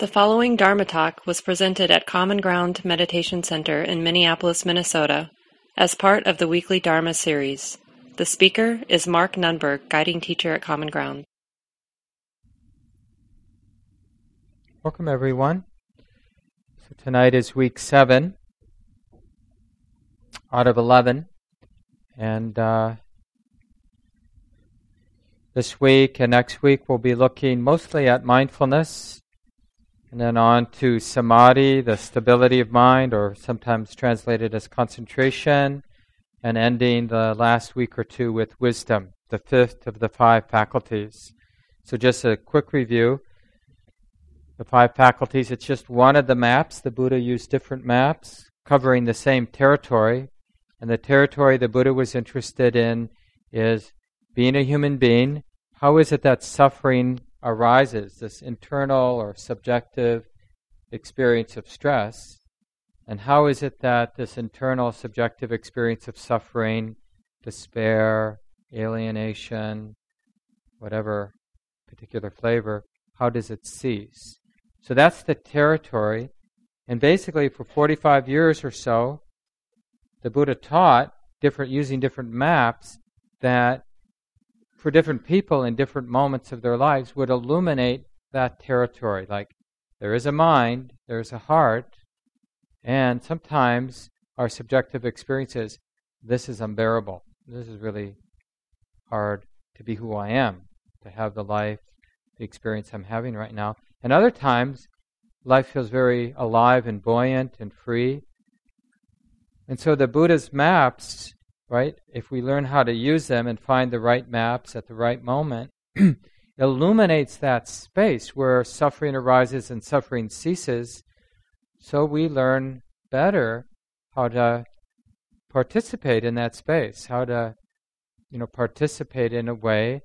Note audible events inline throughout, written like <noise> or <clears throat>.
The following Dharma talk was presented at Common Ground Meditation Center in Minneapolis, Minnesota, as part of the weekly Dharma series. The speaker is Mark Nunberg, guiding teacher at Common Ground. Welcome, everyone. So, tonight is week seven out of 11. And uh, this week and next week, we'll be looking mostly at mindfulness and then on to samadhi, the stability of mind, or sometimes translated as concentration, and ending the last week or two with wisdom, the fifth of the five faculties. So, just a quick review. The five faculties, it's just one of the maps. The Buddha used different maps covering the same territory. And the territory the Buddha was interested in is being a human being. How is it that suffering arises, this internal or subjective experience of stress, and how is it that this internal subjective experience of suffering, despair, alienation, whatever particular flavor, how does it cease? So that's the territory. And basically, for 45 years or so, the Buddha taught, different, using different maps, that for different people in different moments of their lives would illuminate that territory. Like there is a mind, there is a heart, and sometimes our subjective experiences, this is unbearable. This is really hard to be who I am, to have the life, the experience I'm having right now. And other times, life feels very alive and buoyant and free. And so the Buddha's maps right? If we learn how to use them and find the right maps at the right moment, <clears throat> illuminates that space where suffering arises and suffering ceases. So we learn better how to participate in that space, how to, you know, participate in a way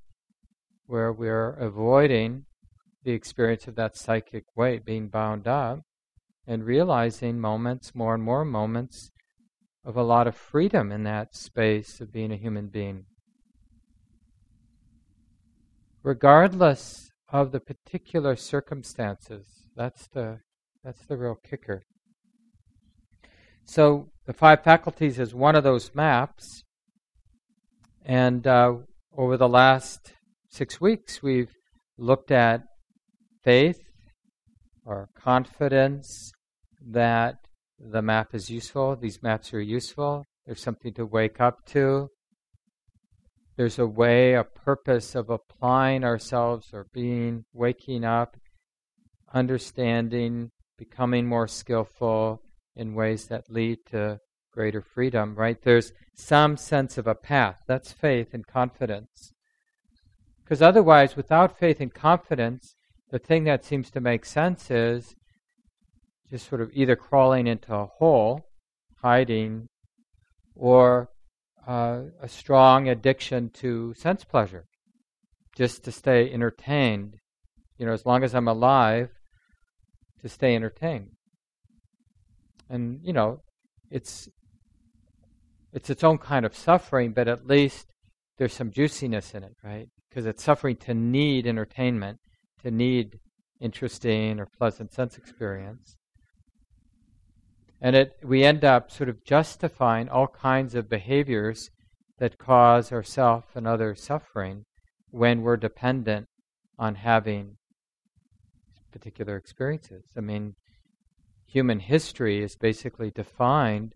where we're avoiding the experience of that psychic weight being bound up and realizing moments, more and more moments, of a lot of freedom in that space of being a human being. Regardless of the particular circumstances, that's the, that's the real kicker. So, the five faculties is one of those maps. And uh, over the last six weeks, we've looked at faith or confidence that the map is useful. These maps are useful. There's something to wake up to. There's a way, a purpose of applying ourselves or being, waking up, understanding, becoming more skillful in ways that lead to greater freedom, right? There's some sense of a path. That's faith and confidence. Because otherwise, without faith and confidence, the thing that seems to make sense is just sort of either crawling into a hole, hiding, or uh, a strong addiction to sense pleasure, just to stay entertained. You know, as long as I'm alive, to stay entertained. And you know, it's it's its own kind of suffering, but at least there's some juiciness in it, right? Because it's suffering to need entertainment, to need interesting or pleasant sense experience. And it, we end up sort of justifying all kinds of behaviors that cause ourself and others suffering when we're dependent on having particular experiences. I mean, human history is basically defined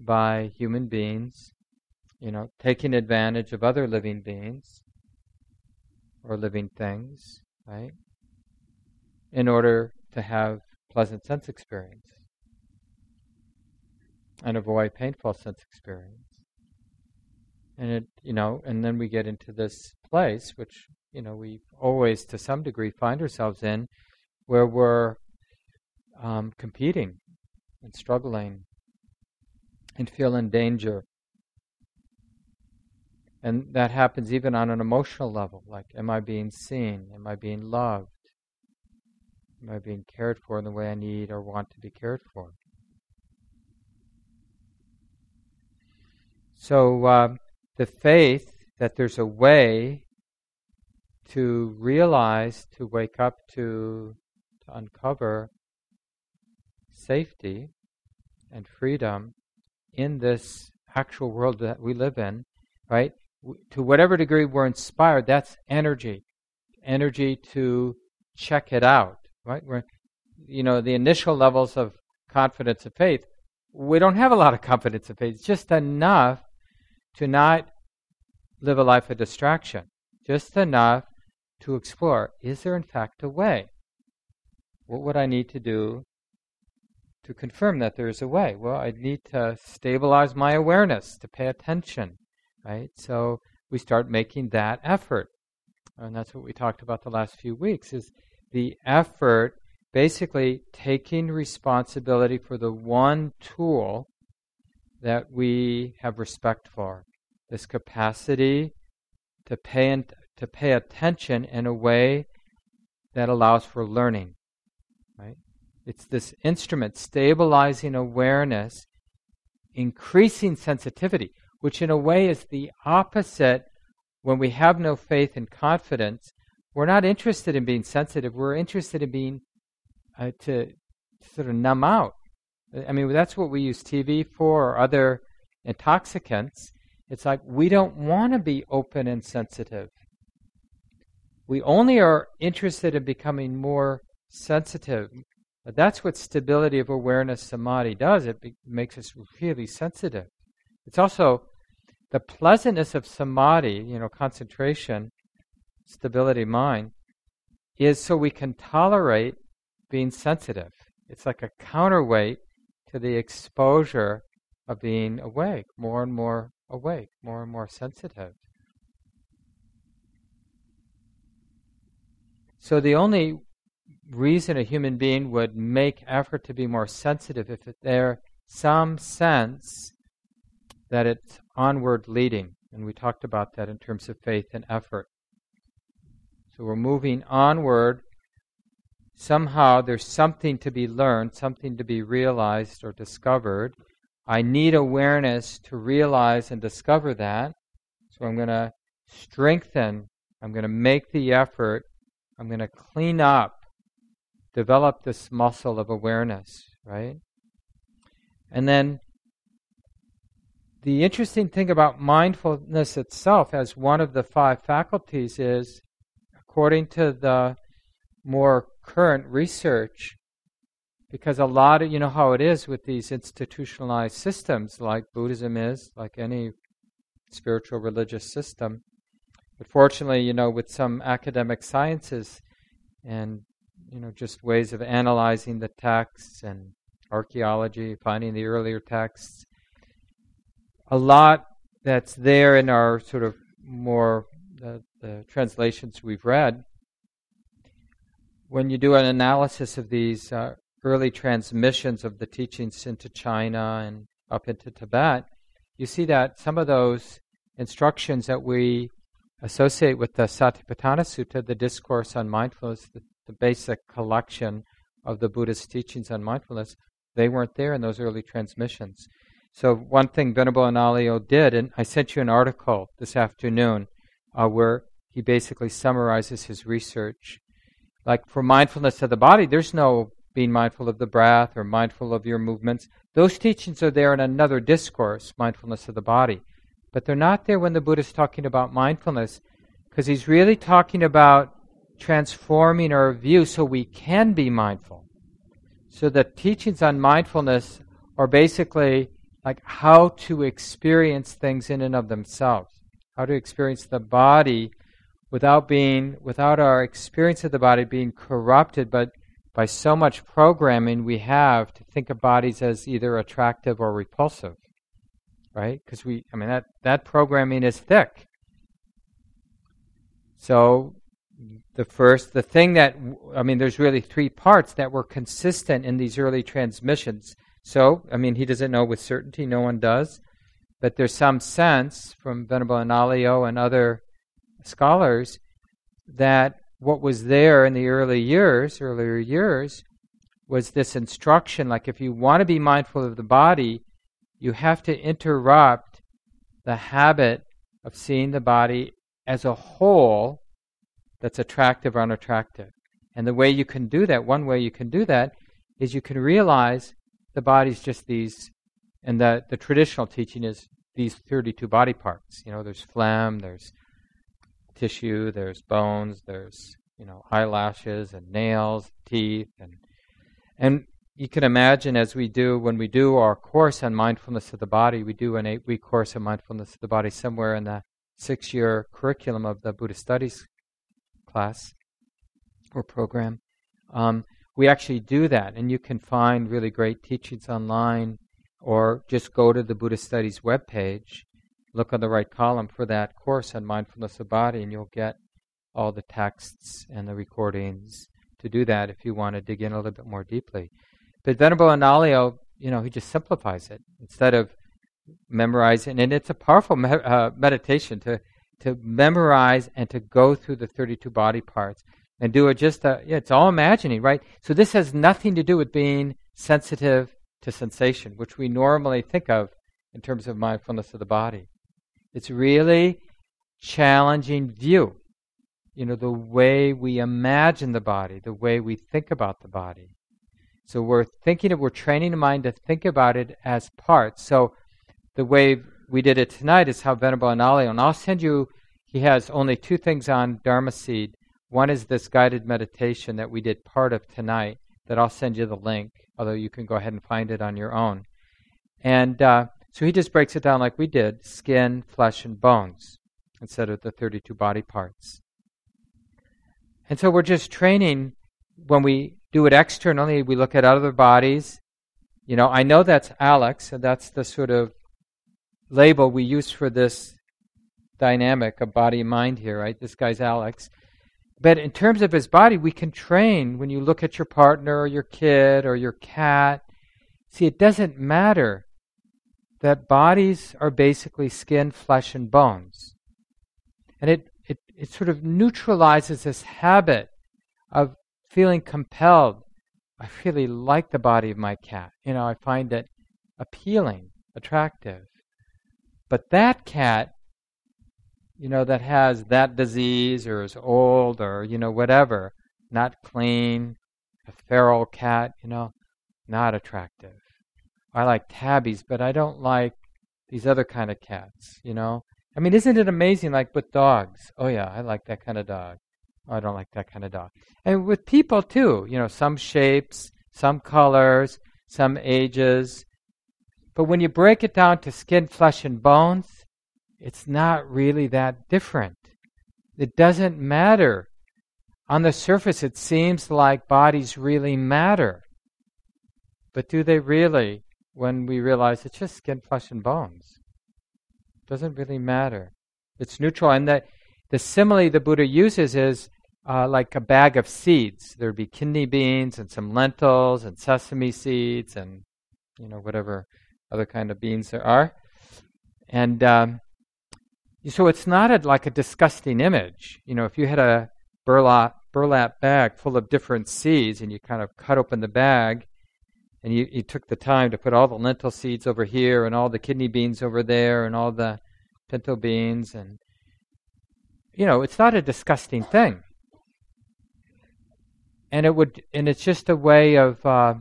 by human beings, you know, taking advantage of other living beings or living things, right? In order to have pleasant sense experience and avoid painful sense experience. And it, you know, and then we get into this place, which you know we always, to some degree, find ourselves in, where we're um, competing and struggling and feel in danger. And that happens even on an emotional level. Like, am I being seen? Am I being loved? Am I being cared for in the way I need or want to be cared for? So uh, the faith that there's a way to realize, to wake up to, to uncover safety and freedom in this actual world that we live in, right? To whatever degree we're inspired, that's energy. Energy to check it out, right? We're, you know, the initial levels of confidence of faith, we don't have a lot of confidence of faith. It's just enough to not live a life of distraction. Just enough to explore is there in fact a way? What would I need to do to confirm that there is a way? Well, I need to stabilize my awareness, to pay attention, right? So we start making that effort. And that's what we talked about the last few weeks is the effort basically taking responsibility for the one tool that we have respect for. This capacity to pay and to pay attention in a way that allows for learning. Right? It's this instrument stabilizing awareness, increasing sensitivity, which in a way is the opposite when we have no faith and confidence. We're not interested in being sensitive. We're interested in being uh, to sort of numb out. I mean, that's what we use TV for or other intoxicants. It's like we don't want to be open and sensitive. We only are interested in becoming more sensitive, but that's what stability of awareness samadhi does. It be- makes us really sensitive. It's also the pleasantness of samadhi, you know, concentration, stability mind, is so we can tolerate being sensitive. It's like a counterweight to the exposure of being awake, more and more awake, more and more sensitive. So the only reason a human being would make effort to be more sensitive if there's some sense that it's onward leading. And we talked about that in terms of faith and effort. So we're moving onward. Somehow there's something to be learned, something to be realized or discovered. I need awareness to realize and discover that. So I'm going to strengthen, I'm going to make the effort, I'm going to clean up develop this muscle of awareness, right? And then the interesting thing about mindfulness itself as one of the five faculties is, according to the more current research, because a lot of, you know how it is with these institutionalized systems like Buddhism is, like any spiritual religious system. But fortunately, you know, with some academic sciences and you know, just ways of analyzing the texts and archaeology, finding the earlier texts. A lot that's there in our sort of more the, the translations we've read. When you do an analysis of these uh, early transmissions of the teachings into China and up into Tibet, you see that some of those instructions that we associate with the Satipatthana Sutta, the discourse on mindfulness, the the basic collection of the Buddhist teachings on mindfulness, they weren't there in those early transmissions. So one thing Venerable Analayo did, and I sent you an article this afternoon uh, where he basically summarizes his research. Like for mindfulness of the body, there's no being mindful of the breath or mindful of your movements. Those teachings are there in another discourse, mindfulness of the body. But they're not there when the Buddha's talking about mindfulness, because he's really talking about transforming our view so we can be mindful. So the teachings on mindfulness are basically like how to experience things in and of themselves, how to experience the body without being without our experience of the body being corrupted but by so much programming we have to think of bodies as either attractive or repulsive right? Because we i mean that that programming is thick. So the first, the thing that, I mean, there's really three parts that were consistent in these early transmissions. So, I mean, he doesn't know with certainty, no one does, but there's some sense from Venerable Analayo and other scholars that what was there in the early years, earlier years, was this instruction like if you want to be mindful of the body, you have to interrupt the habit of seeing the body as a whole that's attractive or unattractive. And the way you can do that, one way you can do that, is you can realize the body's just these, and the, the traditional teaching is these 32 body parts. You know, there's phlegm, there's tissue, there's bones, there's, you know, eyelashes and nails, teeth, and, and you can imagine as we do when we do our course on mindfulness of the body, we do an eight week course on mindfulness of the body somewhere in the six year curriculum of the Buddhist studies class or program. Um, we actually do that, and you can find really great teachings online or just go to the Buddhist Studies webpage, look on the right column for that course on mindfulness of body, and you'll get all the texts and the recordings to do that if you want to dig in a little bit more deeply. But Venerable Analayo, you know, he just simplifies it instead of memorizing, and it's a powerful me- uh, meditation to to memorize and to go through the 32 body parts and do it just a, yeah, it's all imagining, right? So this has nothing to do with being sensitive to sensation, which we normally think of in terms of mindfulness of the body. It's really challenging view. You know, the way we imagine the body, the way we think about the body. So we're thinking of, we're training the mind to think about it as parts. So the way we did it tonight is how Venerable Analayo, and I'll send you, he has only two things on Dharma Seed. One is this guided meditation that we did part of tonight, that I'll send you the link, although you can go ahead and find it on your own. And uh, so he just breaks it down like we did skin, flesh, and bones instead of the 32 body parts. And so we're just training when we do it externally, we look at other bodies. You know, I know that's Alex, and that's the sort of label we use for this dynamic of body mind here, right? This guy's Alex. But in terms of his body, we can train when you look at your partner or your kid or your cat. See, it doesn't matter that bodies are basically skin, flesh, and bones. And it, it, it sort of neutralizes this habit of feeling compelled. I really like the body of my cat. You know, I find it appealing, attractive. But that cat you know, that has that disease or is old or, you know, whatever, not clean, a feral cat, you know, not attractive. I like tabbies, but I don't like these other kind of cats, you know. I mean, isn't it amazing, like with dogs? Oh, yeah, I like that kind of dog. Oh, I don't like that kind of dog. And with people, too, you know, some shapes, some colors, some ages. But when you break it down to skin, flesh, and bones, it's not really that different. It doesn't matter. On the surface, it seems like bodies really matter. But do they really when we realize it's just skin, flesh, and bones? It doesn't really matter. It's neutral. And that the simile the Buddha uses is uh, like a bag of seeds. There'd be kidney beans and some lentils and sesame seeds and you know whatever other kind of beans there are. And um, so it's not a, like a disgusting image. You know, if you had a burlap, burlap bag full of different seeds and you kind of cut open the bag and you, you took the time to put all the lentil seeds over here and all the kidney beans over there and all the pinto beans and you know it's not a disgusting thing and it would and it's just a way of uh,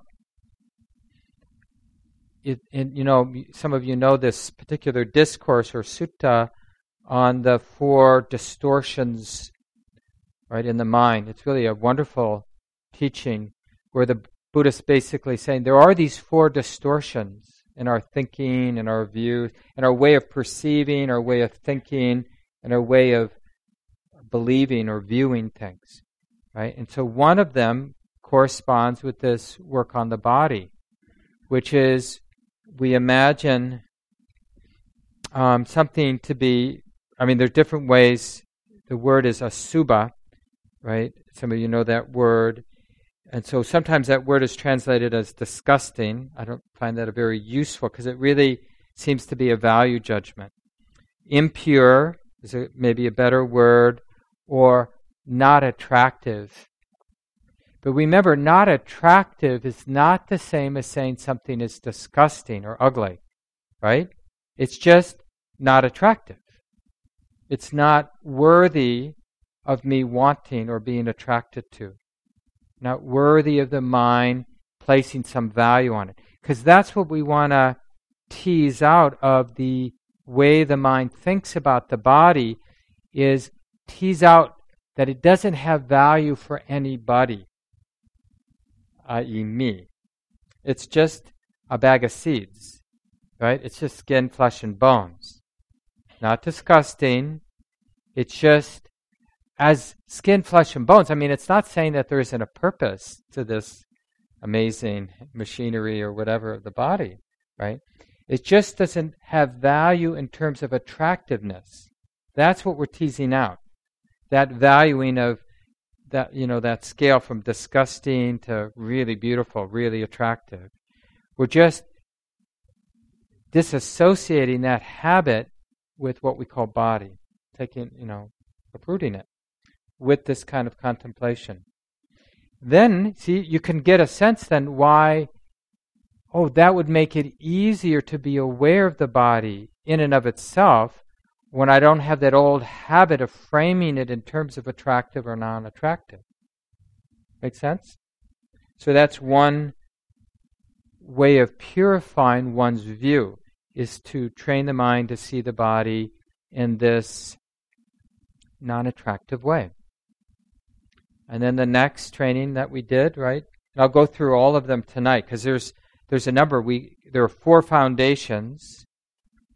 it, and you know some of you know this particular discourse or sutta on the four distortions right in the mind. It's really a wonderful teaching where the Buddhist basically saying there are these four distortions in our thinking and our views and our way of perceiving, our way of thinking, and our way of believing or viewing things. Right? And so one of them corresponds with this work on the body, which is we imagine um, something to be I mean, there are different ways. The word is asubha, right? Some of you know that word. And so sometimes that word is translated as disgusting. I don't find that a very useful because it really seems to be a value judgment. Impure is a, maybe a better word, or not attractive. But remember, not attractive is not the same as saying something is disgusting or ugly, right? It's just not attractive. It's not worthy of me wanting or being attracted to. Not worthy of the mind placing some value on it. Because that's what we want to tease out of the way the mind thinks about the body is tease out that it doesn't have value for anybody, i.e., me. It's just a bag of seeds, right? It's just skin, flesh, and bones. Not disgusting. It's just as skin, flesh, and bones. I mean, it's not saying that there isn't a purpose to this amazing machinery or whatever of the body, right? It just doesn't have value in terms of attractiveness. That's what we're teasing out. That valuing of that, you know, that scale from disgusting to really beautiful, really attractive. We're just disassociating that habit with what we call body, taking, you know, uprooting it with this kind of contemplation. Then, see, you can get a sense then why, oh, that would make it easier to be aware of the body in and of itself when I don't have that old habit of framing it in terms of attractive or non attractive. Make sense? So that's one way of purifying one's view is to train the mind to see the body in this non attractive way. And then the next training that we did, right? And I'll go through all of them tonight because there's there's a number. We there are four foundations,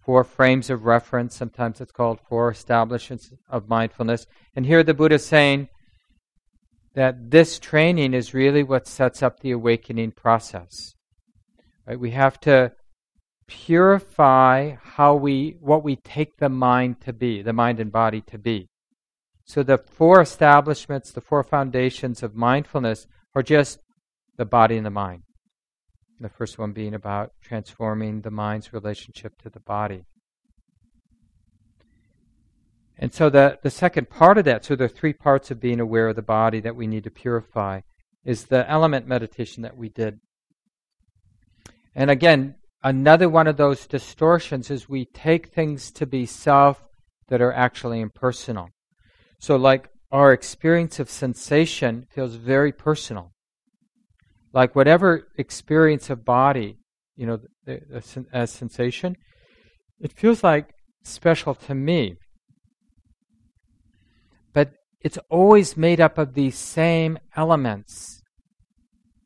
four frames of reference. Sometimes it's called four establishments of mindfulness. And here the Buddha is saying that this training is really what sets up the awakening process. Right? We have to purify how we what we take the mind to be, the mind and body to be. So the four establishments, the four foundations of mindfulness are just the body and the mind. The first one being about transforming the mind's relationship to the body. And so the, the second part of that, so there are three parts of being aware of the body that we need to purify, is the element meditation that we did. And again, another one of those distortions is we take things to be self that are actually impersonal. So, like our experience of sensation feels very personal. Like whatever experience of body, you know, as sensation, it feels like special to me. But it's always made up of these same elements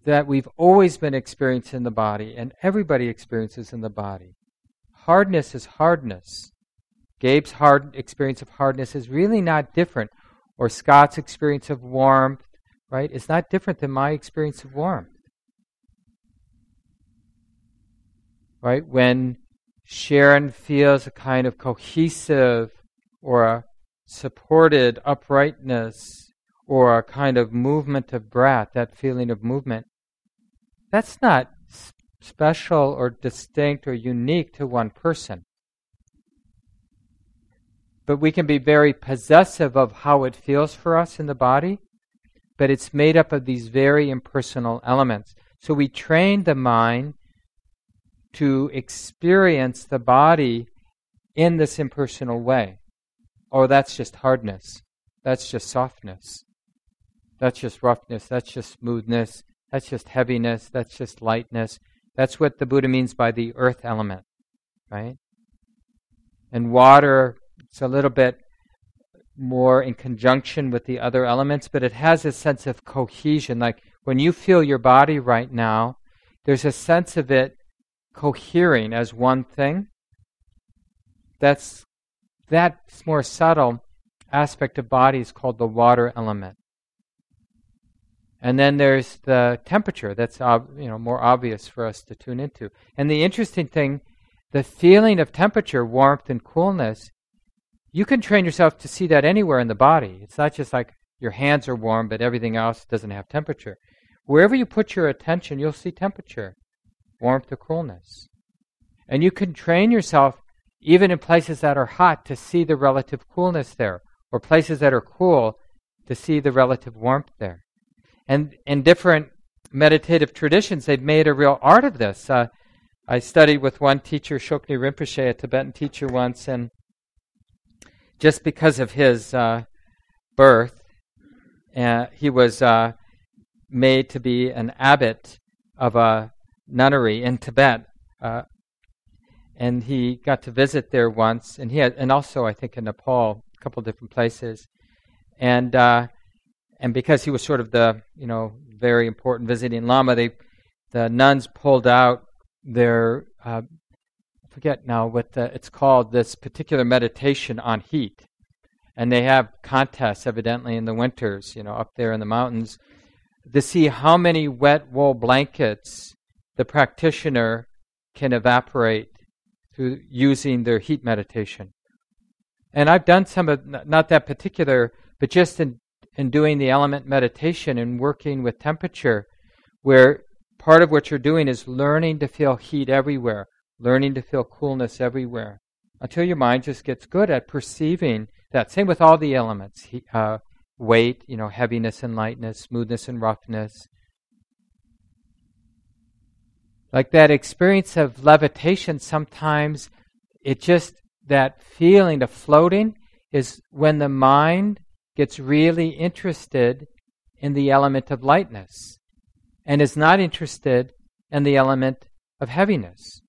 that we've always been experiencing in the body and everybody experiences in the body. Hardness is hardness. Gabe's hard experience of hardness is really not different, or Scott's experience of warmth, right, is not different than my experience of warmth. Right? When Sharon feels a kind of cohesive or a supported uprightness or a kind of movement of breath, that feeling of movement, that's not special or distinct or unique to one person but we can be very possessive of how it feels for us in the body, but it's made up of these very impersonal elements. So we train the mind to experience the body in this impersonal way. Oh, that's just hardness. That's just softness. That's just roughness. That's just smoothness. That's just heaviness. That's just lightness. That's what the Buddha means by the earth element, right? And water it's a little bit more in conjunction with the other elements, but it has a sense of cohesion. Like when you feel your body right now, there's a sense of it cohering as one thing. That's that more subtle aspect of body is called the water element. And then there's the temperature that's you know more obvious for us to tune into. And the interesting thing, the feeling of temperature, warmth and coolness you can train yourself to see that anywhere in the body. It's not just like your hands are warm, but everything else doesn't have temperature. Wherever you put your attention, you'll see temperature, warmth or coolness. And you can train yourself, even in places that are hot, to see the relative coolness there, or places that are cool, to see the relative warmth there. And in different meditative traditions, they've made a real art of this. Uh, I studied with one teacher, Tsoknyi Rinpoche, a Tibetan teacher once, and just because of his uh, birth, uh, he was uh, made to be an abbot of a nunnery in Tibet. Uh, and he got to visit there once, and he had, and also I think in Nepal, a couple different places, and uh, and because he was sort of the you know very important visiting lama, they the nuns pulled out their uh, forget now what the, it's called this particular meditation on heat, and they have contests evidently in the winters, you know, up there in the mountains, to see how many wet wool blankets the practitioner can evaporate through using their heat meditation. And I've done some of not that particular, but just in in doing the element meditation and working with temperature, where part of what you're doing is learning to feel heat everywhere, learning to feel coolness everywhere, until your mind just gets good at perceiving that. Same with all the elements: uh, weight, you know, heaviness and lightness, smoothness and roughness, like that experience of levitation, sometimes it just, that feeling of floating is when the mind gets really interested in the element of lightness and is not interested in the element of heaviness.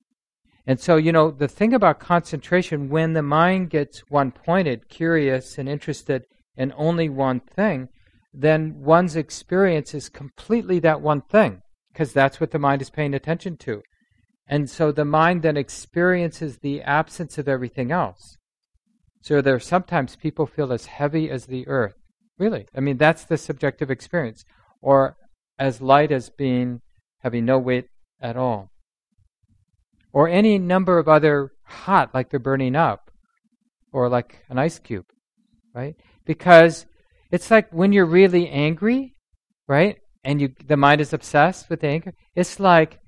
And so, you know, the thing about concentration, when the mind gets one pointed, curious, and interested in only one thing, then one's experience is completely that one thing because that's what the mind is paying attention to. And so the mind then experiences the absence of everything else. So there are sometimes people feel as heavy as the earth. Really. I mean, that's the subjective experience. Or as light as being having no weight at all. Or any number of other hot, like they're burning up, or like an ice cube, right? Because it's like when you're really angry, right? and you the mind is obsessed with anger, it's like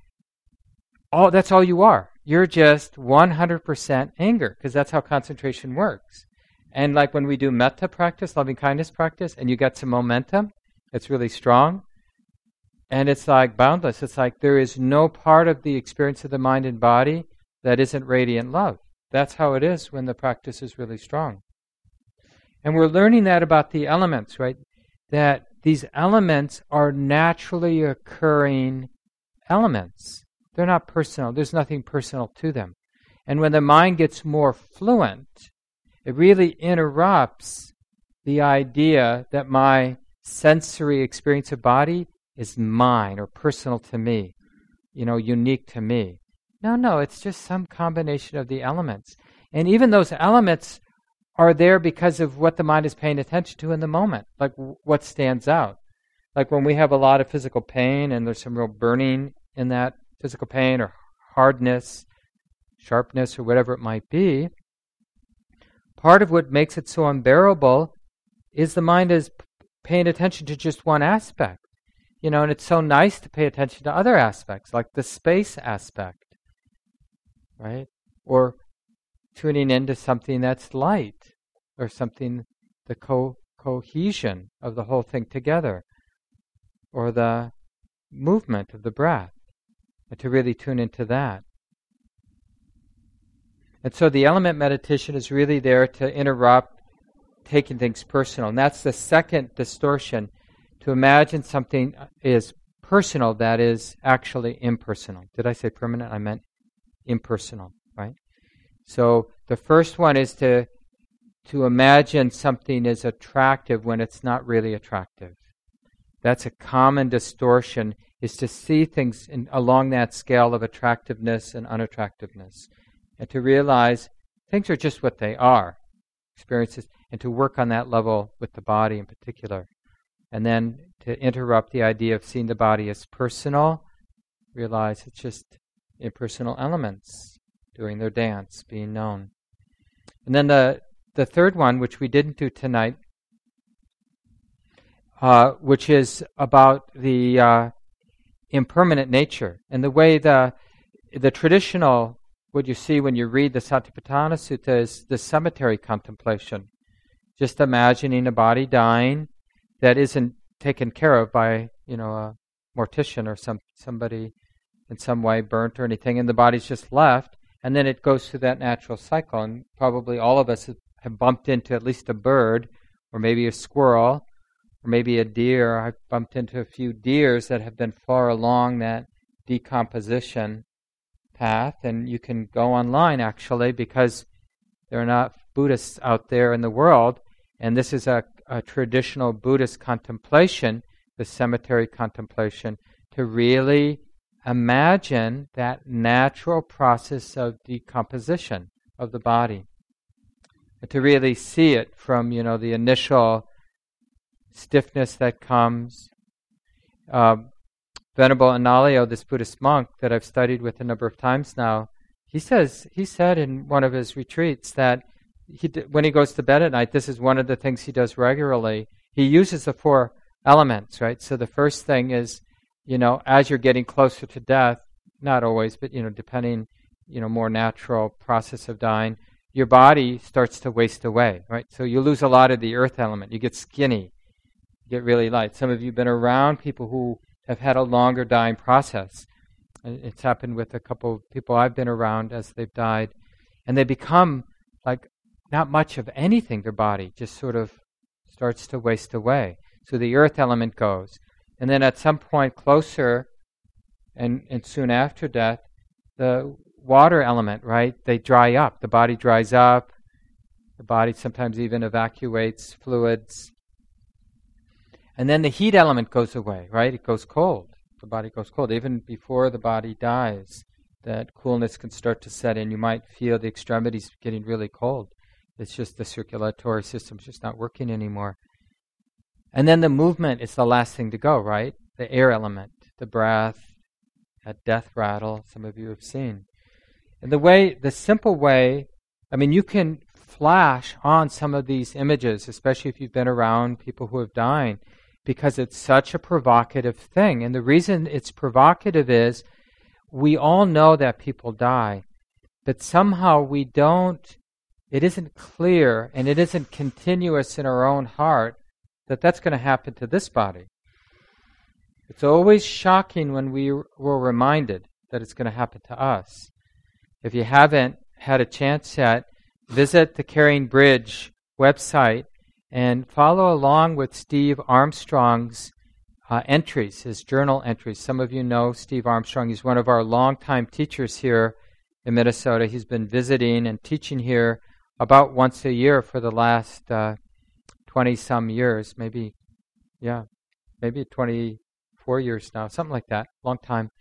all that's all you are. You're just 100% anger because that's how concentration works. And like when we do metta practice, loving kindness practice, and you get some momentum, it's really strong. And it's like boundless. It's like there is no part of the experience of the mind and body that isn't radiant love. That's how it is when the practice is really strong. And we're learning that about the elements, right? That these elements are naturally occurring elements. They're not personal. There's nothing personal to them. And when the mind gets more fluent, it really interrupts the idea that my sensory experience of body is mine or personal to me, you know, unique to me. No, no, it's just some combination of the elements. And even those elements are there because of what the mind is paying attention to in the moment, like what stands out. Like when we have a lot of physical pain and there's some real burning in that physical pain or hardness, sharpness, or whatever it might be, part of what makes it so unbearable is the mind is paying attention to just one aspect. You know, and it's so nice to pay attention to other aspects, like the space aspect, right? Or tuning into something that's light or something, the co- cohesion of the whole thing together, or the movement of the breath, and to really tune into that. And so the element meditation is really there to interrupt taking things personal. And that's the second distortion to imagine something is personal that is actually impersonal. Did I say permanent? I meant impersonal, right? So the first one is to to imagine something is attractive when it's not really attractive. That's a common distortion is to see things in, along that scale of attractiveness and unattractiveness and to realize things are just what they are experiences and to work on that level with the body in particular and then to interrupt the idea of seeing the body as personal realize it's just impersonal elements doing their dance, being known. And then the, the third one, which we didn't do tonight, uh, which is about the uh, impermanent nature and the way the the traditional what you see when you read the Satipatthana Sutta is the cemetery contemplation, just imagining a body dying that isn't taken care of by you know a mortician or some somebody in some way burnt or anything, and the body's just left, and then it goes through that natural cycle. And probably all of us have bumped into at least a bird, or maybe a squirrel, or maybe a deer. I've bumped into a few deers that have been far along that decomposition path, and you can go online actually because there are not Buddhists out there in the world, and this is a, a traditional Buddhist contemplation, the cemetery contemplation, to really imagine that natural process of decomposition of the body. And to really see it from, you know, the initial stiffness that comes. Uh, Venerable Analayo, this Buddhist monk that I've studied with a number of times now, he says he said in one of his retreats that he, when he goes to bed at night, this is one of the things he does regularly. He uses the four elements, right? So the first thing is, you know, as you're getting closer to death, not always, but you know, depending, you know, more natural process of dying, your body starts to waste away, right? So you lose a lot of the earth element. You get skinny, you get really light. Some of you have been around people who have had a longer dying process. Uh, it's happened with a couple of people I've been around as they've died, and they become like not much of anything. Their body just sort of starts to waste away. So the earth element goes, and then at some point closer, and, and soon after death, the water element, right? They dry up. The body dries up. The body sometimes even evacuates fluids. And then the heat element goes away, right? It goes cold. The body goes cold. Even before the body dies, that coolness can start to set in. You might feel the extremities getting really cold. It's just the circulatory system's just not working anymore. And then the movement is the last thing to go, right? The air element, the breath, that death rattle, some of you have seen. And the way, the simple way, I mean, you can flash on some of these images, especially if you've been around people who have died, because it's such a provocative thing. And the reason it's provocative is we all know that people die, but somehow we don't, it isn't clear and it isn't continuous in our own heart that that's going to happen to this body. It's always shocking when we were reminded that it's going to happen to us. If you haven't had a chance yet, visit the Caring Bridge website and follow along with Steve Armstrong's uh, entries, his journal entries. Some of you know Steve Armstrong. He's one of our longtime teachers here in Minnesota. He's been visiting and teaching here about once a year for the last 20 uh, some years, maybe, yeah, maybe 24 years now, something like that, long time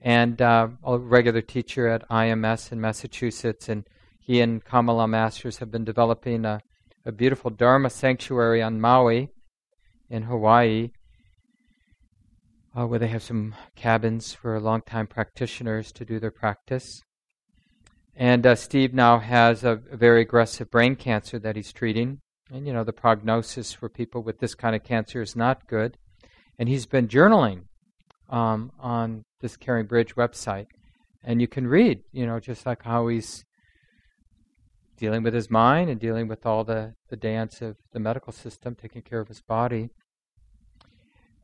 and uh, a regular teacher at IMS in Massachusetts. And he and Kamala Masters have been developing a, a beautiful Dharma sanctuary on Maui in Hawaii, uh, where they have some cabins for long-time practitioners to do their practice. And uh, Steve now has a, very aggressive brain cancer that he's treating. And, you know, the prognosis for people with this kind of cancer is not good. And he's been journaling um, on this CaringBridge website, and you can read, you know, just like how he's dealing with his mind and dealing with all the, the dance of the medical system, taking care of his body.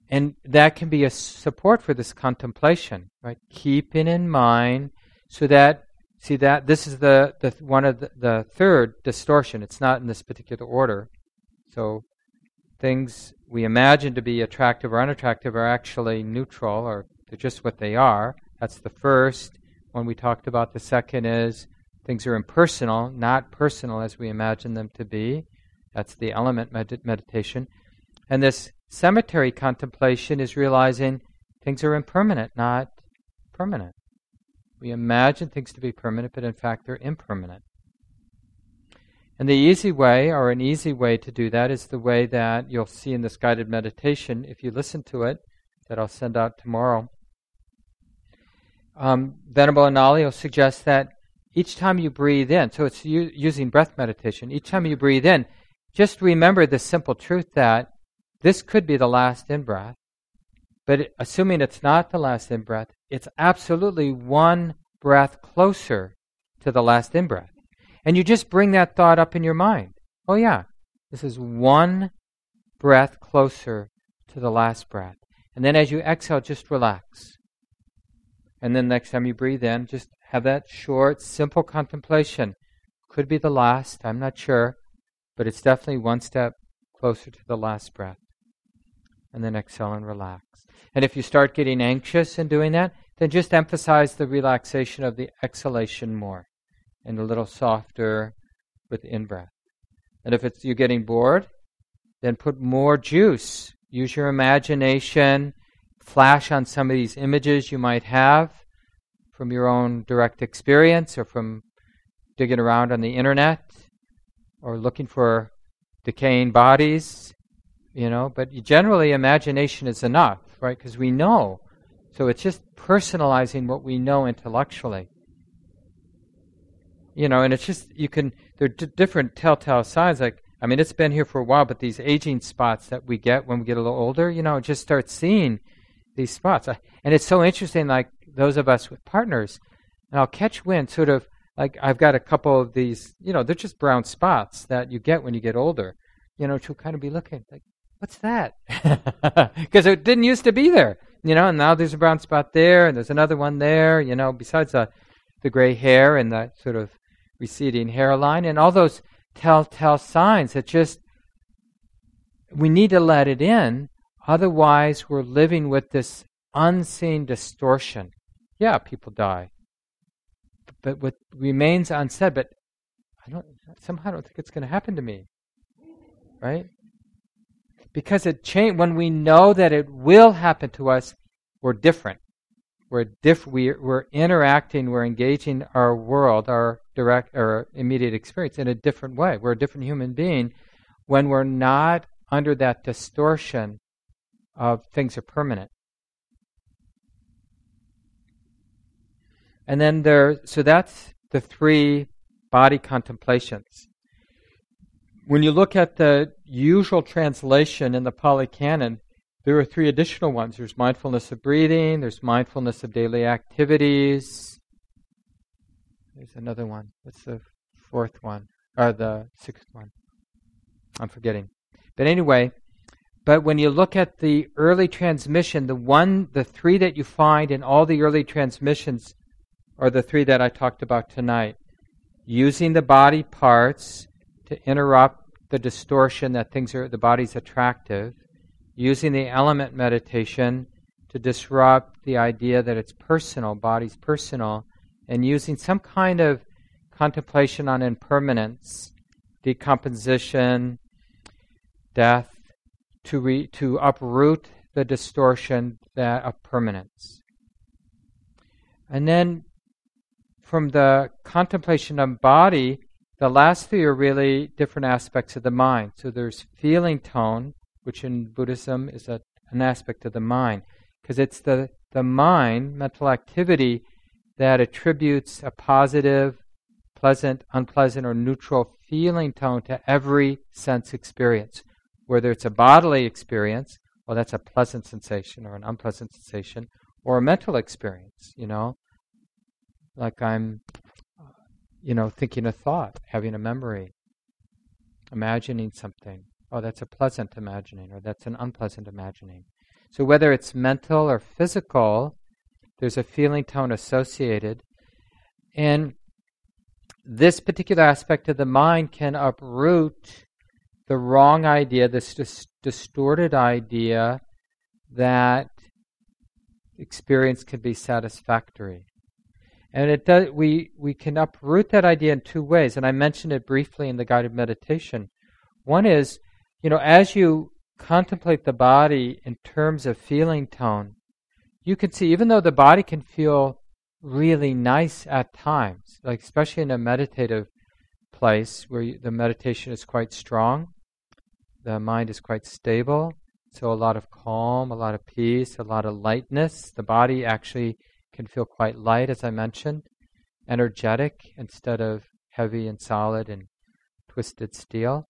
And that can be a support for this contemplation, right? Keeping in mind so that see that this is the, the one of the, the third distortion. It's not in this particular order. So things we imagine to be attractive or unattractive are actually neutral or they're just what they are. That's the first one we talked about. The second is things are impersonal, not personal as we imagine them to be. That's the element med- meditation. And this cemetery contemplation is realizing things are impermanent, not permanent. We imagine things to be permanent, but in fact they're impermanent. And the easy way, or an easy way to do that, is the way that you'll see in this guided meditation, if you listen to it, that I'll send out tomorrow um, Venerable Analayo suggests that each time you breathe in, so it's u- using breath meditation, each time you breathe in, just remember the simple truth that this could be the last in breath. But assuming it's not the last in breath, it's absolutely one breath closer to the last in breath. And you just bring that thought up in your mind. Oh, yeah, this is one breath closer to the last breath. And then as you exhale, just relax. And then next time you breathe in, just have that short, simple contemplation. Could be the last, I'm not sure, but it's definitely one step closer to the last breath. And then exhale and relax. And if you start getting anxious in doing that, then just emphasize the relaxation of the exhalation more and a little softer with in breath. And if it's you're getting bored, then put more juice. Use your imagination. Flash on some of these images you might have from your own direct experience or from digging around on the internet or looking for decaying bodies, you know. But generally, imagination is enough, right? Because we know. So it's just personalizing what we know intellectually. You know, and it's just, you can, there are d- different telltale signs. Like, I mean, it's been here for a while, but these aging spots that we get when we get a little older, you know, just start seeing these spots. And it's so interesting, like those of us with partners, and I'll catch wind sort of like I've got a couple of these, you know, they're just brown spots that you get when you get older. You know, to kind of be looking like, what's that? <laughs> Because it didn't used to be there, you know, and now there's a brown spot there, and there's another one there, you know, besides the, the gray hair and that sort of receding hairline, and all those telltale signs that just we need to let it in, otherwise, we're living with this unseen distortion. Yeah, people die but what remains unsaid, but I don't somehow I don't think it's going to happen to me. Right? Because it change when we know that it will happen to us, we're different. We're diff- we, we're interacting, we're engaging our world, our direct or immediate experience in a different way. We're a different human being when we're not under that distortion of things are permanent. And then there, so that's the three body contemplations. When you look at the usual translation in the Pali Canon, there are three additional ones. There's mindfulness of breathing, there's mindfulness of daily activities. There's another one. What's the fourth one? Or the sixth one? I'm forgetting. But anyway, but when you look at the early transmission, the one, the three that you find in all the early transmissions are the three that I talked about tonight. Using the body parts to interrupt the distortion that things are the body's attractive, using the element meditation to disrupt the idea that it's personal, body's personal, and using some kind of contemplation on impermanence, decomposition, death, to re, to uproot the distortion that of permanence. And then from the contemplation of body, the last three are really different aspects of the mind. So there's feeling tone, which in Buddhism is a, an aspect of the mind, because it's the, the mind, mental activity, that attributes a positive, pleasant, unpleasant, or neutral feeling tone to every sense experience. Whether it's a bodily experience, well, that's a pleasant sensation or an unpleasant sensation, or a mental experience, you know like I'm, you know, thinking a thought, having a memory, imagining something. Oh, that's a pleasant imagining, or that's an unpleasant imagining. So whether it's mental or physical, there's a feeling tone associated. And this particular aspect of the mind can uproot the wrong idea, this dis- distorted idea that experience can be satisfactory. And it does, we, we can uproot that idea in two ways, and I mentioned it briefly in the guided meditation. One is, you know, as you contemplate the body in terms of feeling tone, you can see, even though the body can feel really nice at times, like especially in a meditative place where you, the meditation is quite strong, the mind is quite stable, so a lot of calm, a lot of peace, a lot of lightness. The body actually can feel quite light, as I mentioned, energetic instead of heavy and solid and twisted steel.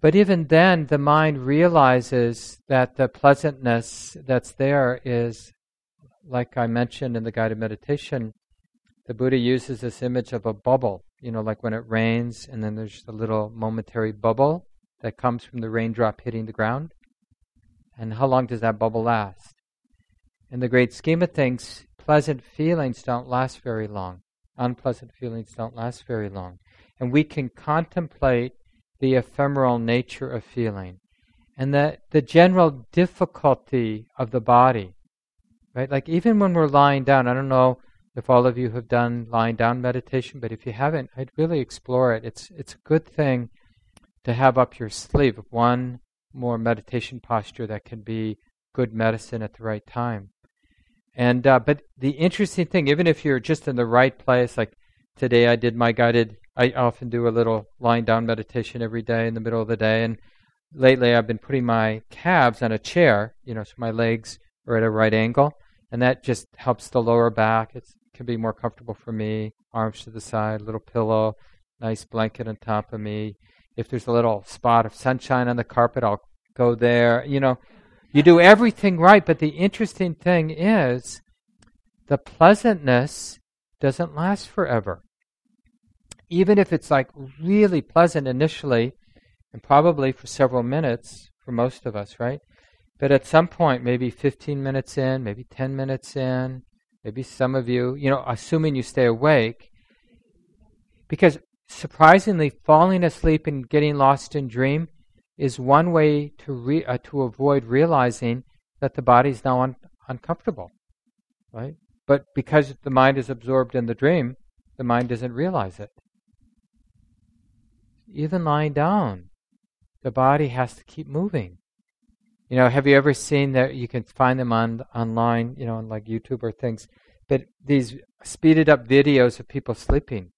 But even then, the mind realizes that the pleasantness that's there is, like I mentioned in the guided meditation, the Buddha uses this image of a bubble, you know, like when it rains and then there's a little momentary bubble that comes from the raindrop hitting the ground. And how long does that bubble last? In the great scheme of things, pleasant feelings don't last very long. Unpleasant feelings don't last very long. And we can contemplate the ephemeral nature of feeling. and the, the general difficulty of the body. Right? Like even when we're lying down, I don't know if all of you have done lying down meditation, but if you haven't, I'd really explore it. It's it's a good thing to have up your sleeve one more meditation posture that can be good medicine at the right time. And uh, but the interesting thing, even if you're just in the right place, like today, I did my guided. I often do a little lying down meditation every day in the middle of the day, and lately I've been putting my calves on a chair, you know, so my legs are at a right angle, and that just helps the lower back. It can be more comfortable for me. Arms to the side, little pillow, nice blanket on top of me. If there's a little spot of sunshine on the carpet, I'll go there. You know, you do everything right, but the interesting thing is the pleasantness doesn't last forever. Even if it's like really pleasant initially, and probably for several minutes for most of us, right? But at some point, maybe 15 minutes in, maybe 10 minutes in, maybe some of you, you know, assuming you stay awake, because surprisingly, falling asleep and getting lost in dream is one way to re, uh, to avoid realizing that the body is now un- uncomfortable, right? But because the mind is absorbed in the dream, the mind doesn't realize it. Even lying down, the body has to keep moving. You know, have you ever seen that? You can find them on online, you know, on like YouTube or things. But these speeded up videos of people sleeping.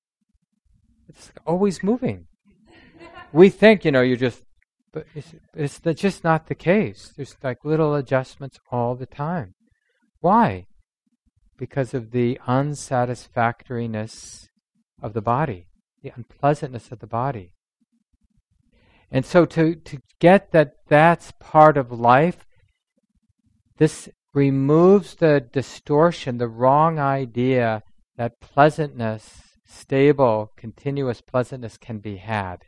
It's always moving. <laughs> we think, you know, you're just but it's, it's just not the case. There's like little adjustments all the time. Why? Because of the unsatisfactoriness of the body, the unpleasantness of the body. And so to, to get that that's part of life, this removes the distortion, the wrong idea that pleasantness, stable, continuous pleasantness can be had.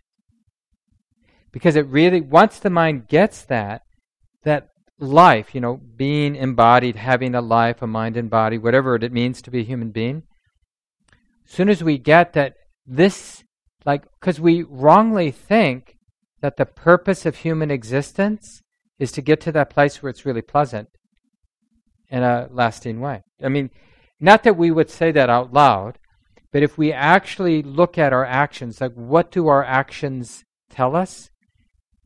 Because it really, once the mind gets that, that life, you know, being embodied, having a life, a mind and body, whatever it means to be a human being, as soon as we get that this, like, because we wrongly think that the purpose of human existence is to get to that place where it's really pleasant in a lasting way. I mean, not that we would say that out loud, but if we actually look at our actions, like what do our actions tell us?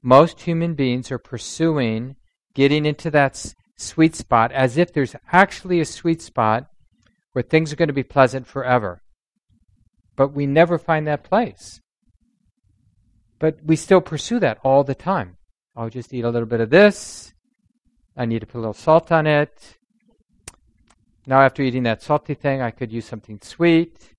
Most human beings are pursuing getting into that sweet spot as if there's actually a sweet spot where things are going to be pleasant forever. But we never find that place. But we still pursue that all the time. I'll just eat a little bit of this. I need to put a little salt on it. Now, after eating that salty thing, I could use something sweet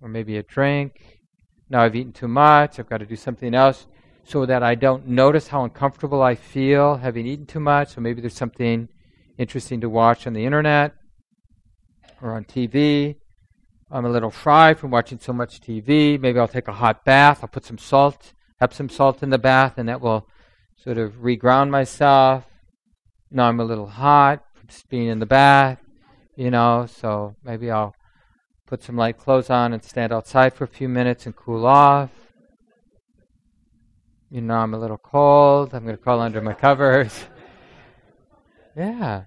or maybe a drink. Now I've eaten too much. I've got to do something else so that I don't notice how uncomfortable I feel having eaten too much. So maybe there's something interesting to watch on the internet or on TV. I'm a little fried from watching so much TV. Maybe I'll take a hot bath. I'll put some salt, have some salt in the bath, and that will sort of reground myself. Now I'm a little hot from just being in the bath, you know, so maybe I'll put some light clothes on and stand outside for a few minutes and cool off you know, I'm a little cold. I'm going to crawl under my <laughs> covers. yeah.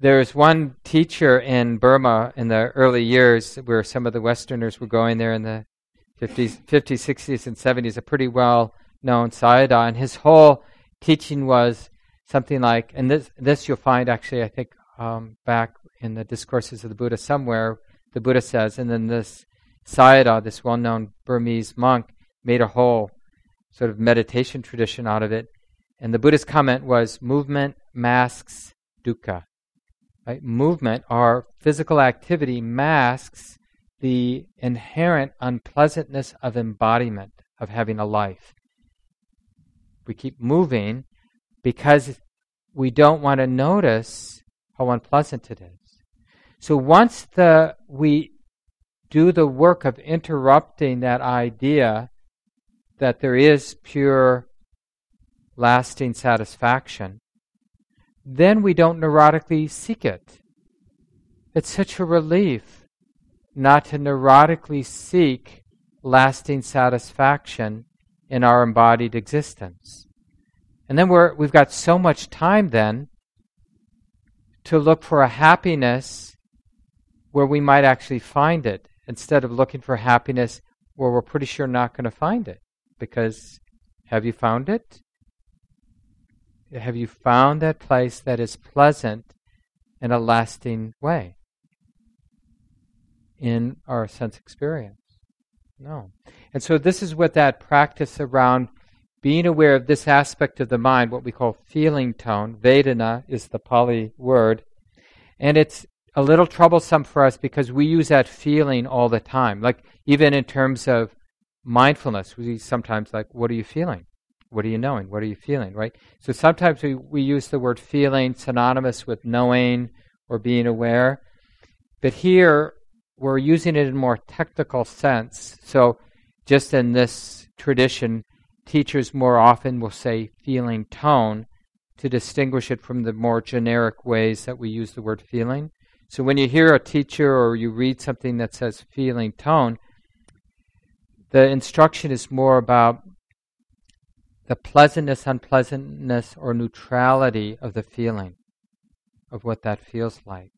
There's one teacher in Burma in the early years where some of the Westerners were going there in the 50s, 50s 60s, and 70s, a pretty well known Sayadaw. And his whole teaching was something like, and this, this you'll find actually, I think, um, back in the discourses of the Buddha somewhere, the Buddha says, and then this Sayadaw, this well known Burmese monk, made a whole sort of meditation tradition out of it. And the Buddhist comment was movement masks dukkha. Right? Movement or physical activity masks the inherent unpleasantness of embodiment, of having a life. We keep moving because we don't want to notice how unpleasant it is. So once the we do the work of interrupting that idea that there is pure, lasting satisfaction, then we don't neurotically seek it. It's such a relief not to neurotically seek lasting satisfaction in our embodied existence. And then we're, we've got so much time then to look for a happiness where we might actually find it instead of looking for happiness where we're pretty sure not going to find it. Because have you found it? Have you found that place that is pleasant in a lasting way in our sense experience? No. And so this is what that practice around being aware of this aspect of the mind, what we call feeling tone, Vedana is the Pali word, and it's a little troublesome for us because we use that feeling all the time. Like even in terms of mindfulness, we sometimes like, what are you feeling? What are you knowing? What are you feeling? Right? So sometimes we, we use the word feeling synonymous with knowing or being aware. But here we're using it in a more technical sense. So just in this tradition, teachers more often will say feeling tone to distinguish it from the more generic ways that we use the word feeling. So when you hear a teacher or you read something that says feeling tone, the instruction is more about the pleasantness, unpleasantness, or neutrality of the feeling, of what that feels like.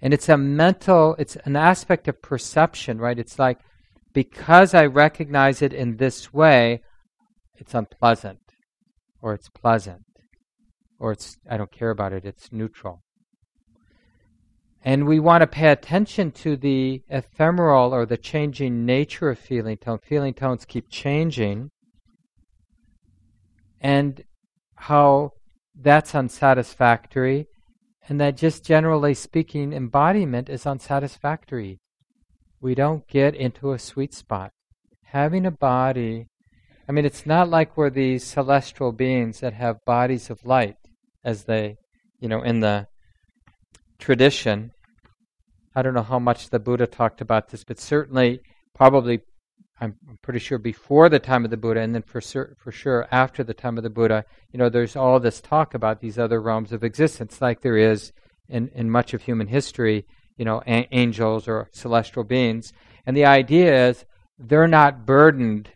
And it's a mental, it's an aspect of perception, right? It's like, because I recognize it in this way, it's unpleasant, or it's pleasant, or it's, I don't care about it, it's neutral. And we want to pay attention to the ephemeral or the changing nature of feeling tone. Feeling tones keep changing, and how that's unsatisfactory, and that just generally speaking, embodiment is unsatisfactory. We don't get into a sweet spot. Having a body I mean, it's not like we're these celestial beings that have bodies of light, as they, you know, in the tradition. I don't know how much the Buddha talked about this, but certainly, probably, I'm, pretty sure before the time of the Buddha, and then for sur- for sure after the time of the Buddha, you know, there's all this talk about these other realms of existence, like there is in in much of human history. You know, a- angels or celestial beings, and the idea is they're not burdened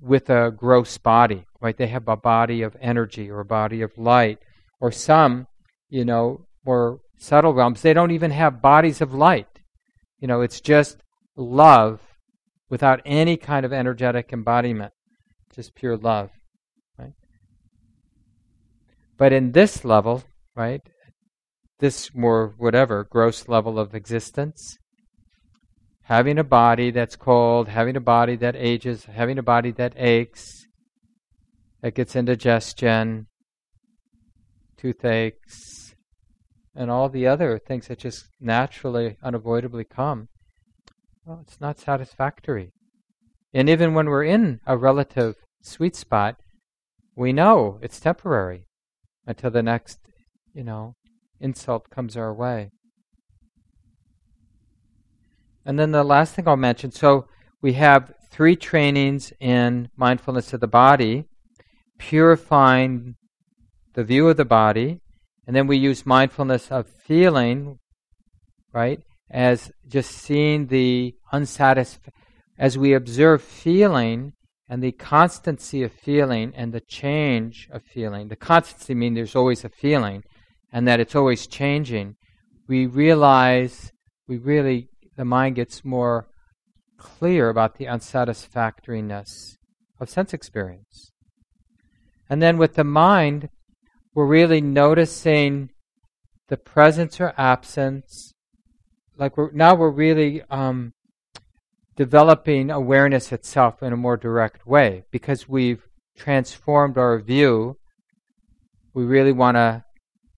with a gross body, right? They have a body of energy or a body of light. Or some, you know, more subtle realms, they don't even have bodies of light. You know, it's just love without any kind of energetic embodiment, just pure love, right? But in this level, right, this more whatever gross level of existence, having a body that's cold, having a body that ages, having a body that aches, that gets indigestion, toothaches, and all the other things that just naturally, unavoidably come. Well, it's not satisfactory. And even when we're in a relative sweet spot, we know it's temporary until the next, you know, insult comes our way. And then the last thing I'll mention so we have three trainings in mindfulness of the body, purifying the view of the body, and then we use mindfulness of feeling, right, as just seeing the unsatisfied, as we observe feeling and the constancy of feeling and the change of feeling. The constancy means there's always a feeling and that it's always changing. We realize, we really the mind gets more clear about the unsatisfactoriness of sense experience. And then with the mind, we're really noticing the presence or absence. Like we're, now we're really um, developing awareness itself in a more direct way because we've transformed our view. We really want to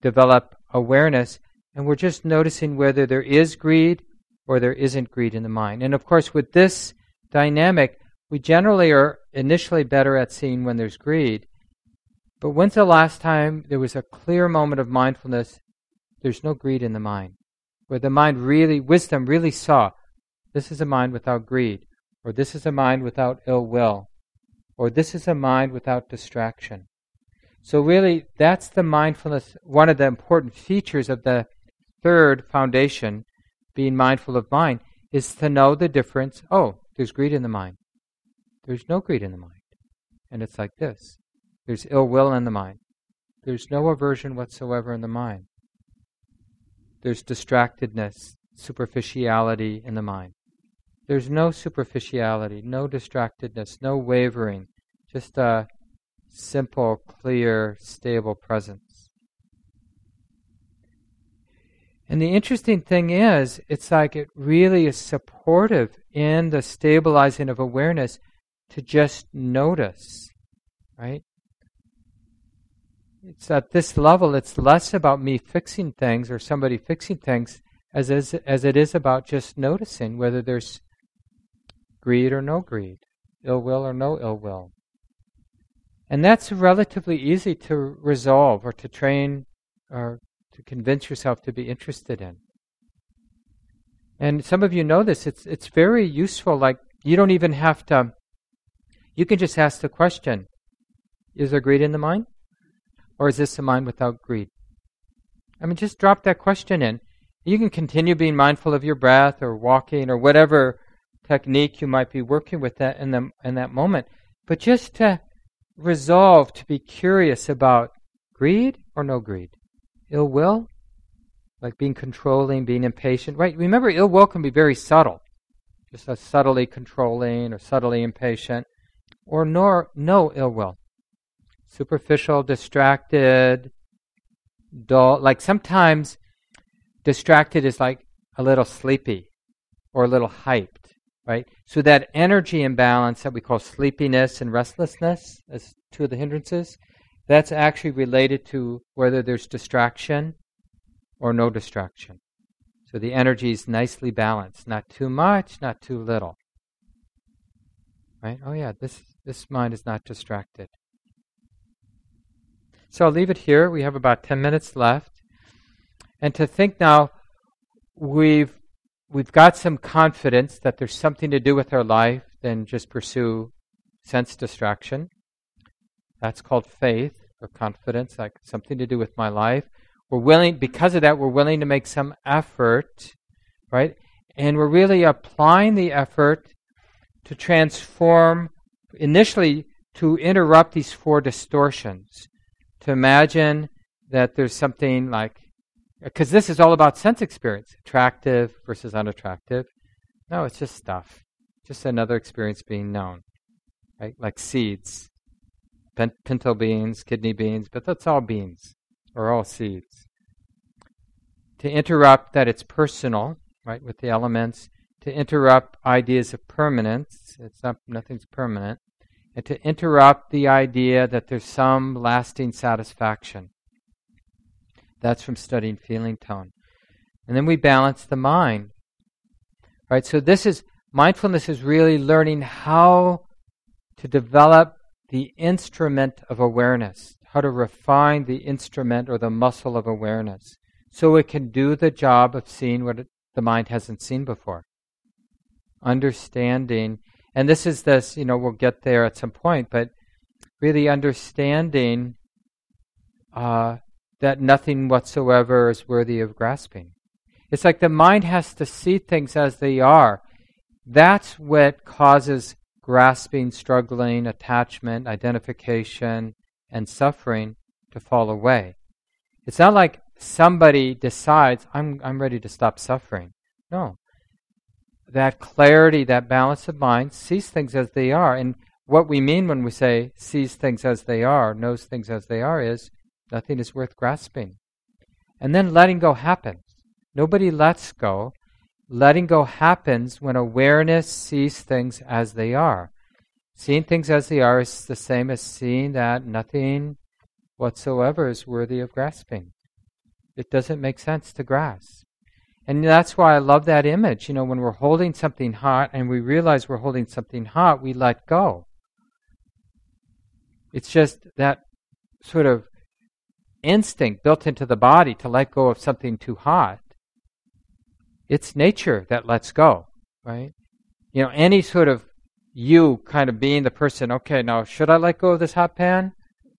develop awareness, and we're just noticing whether there is greed or there isn't greed in the mind. And of course, with this dynamic, we generally are initially better at seeing when there's greed. But when's the last time there was a clear moment of mindfulness? There's no greed in the mind. Where the mind really, wisdom really saw this is a mind without greed, or this is a mind without ill will, or this is a mind without distraction. So, really, that's the mindfulness, one of the important features of the third foundation being mindful of mind, is to know the difference. Oh, there's greed in the mind. There's no greed in the mind. And it's like this. There's ill will in the mind. There's no aversion whatsoever in the mind. There's distractedness, superficiality in the mind. There's no superficiality, no distractedness, no wavering, just a simple, clear, stable presence. And the interesting thing is, it's like it really is supportive in the stabilizing of awareness to just notice, right? It's at this level, it's less about me fixing things or somebody fixing things as, as, as it is about just noticing whether there's greed or no greed, ill will or no ill will. And that's relatively easy to resolve or to train or to convince yourself to be interested in. And some of you know this, it's, it's very useful. Like, you don't even have to, you can just ask the question Is there greed in the mind? Or is this a mind without greed? I mean, just drop that question in. You can continue being mindful of your breath or walking or whatever technique you might be working with that in, the, in that moment. But just to resolve to be curious about greed or no greed, ill will, like being controlling, being impatient. Right? Remember, ill will can be very subtle, just a subtly controlling or subtly impatient, or nor no ill will, superficial, distracted, dull. Like sometimes distracted is like a little sleepy or a little hyped right? So that energy imbalance that we call sleepiness and restlessness as two of the hindrances, that's actually related to whether there's distraction or no distraction. So the energy is nicely balanced, not too much, not too little. Right? Oh yeah, this this mind is not distracted. So I'll leave it here. We have about 10 minutes left. And to think now, we've we've got some confidence that there's something to do with our life than just pursue sense distraction. That's called faith or confidence, like something to do with my life. We're willing, because of that, we're willing to make some effort, right? And we're really applying the effort to transform, initially, to interrupt these four distortions. To imagine that there's something like because this is all about sense experience attractive versus unattractive. No, it's just stuff. Just another experience being known. Right? Like seeds. Pinto beans, kidney beans, but that's all beans or all seeds. To interrupt that it's personal, right, with the elements, to interrupt ideas of permanence, it's not nothing's permanent, and to interrupt the idea that there's some lasting satisfaction. That's from studying feeling tone. And then we balance the mind. Right? So this is mindfulness is really learning how to develop the instrument of awareness, how to refine the instrument or the muscle of awareness so it can do the job of seeing what it, the mind hasn't seen before. Understanding, and this is this, you know, we'll get there at some point, but really understanding uh, that nothing whatsoever is worthy of grasping. It's like the mind has to see things as they are. That's what causes grasping, struggling, attachment, identification, and suffering to fall away. It's not like somebody decides, I'm, I'm ready to stop suffering. No. That clarity, that balance of mind sees things as they are. And what we mean when we say sees things as they are, knows things as they are, is Nothing is worth grasping. And then letting go happens. Nobody lets go. Letting go happens when awareness sees things as they are. Seeing things as they are is the same as seeing that nothing whatsoever is worthy of grasping. It doesn't make sense to grasp. And that's why I love that image. You know, when we're holding something hot and we realize we're holding something hot, we let go. It's just that sort of instinct built into the body to let go of something too hot. It's nature that lets go, right? You know, any sort of you kind of being the person, okay, now should I let go of this hot pan?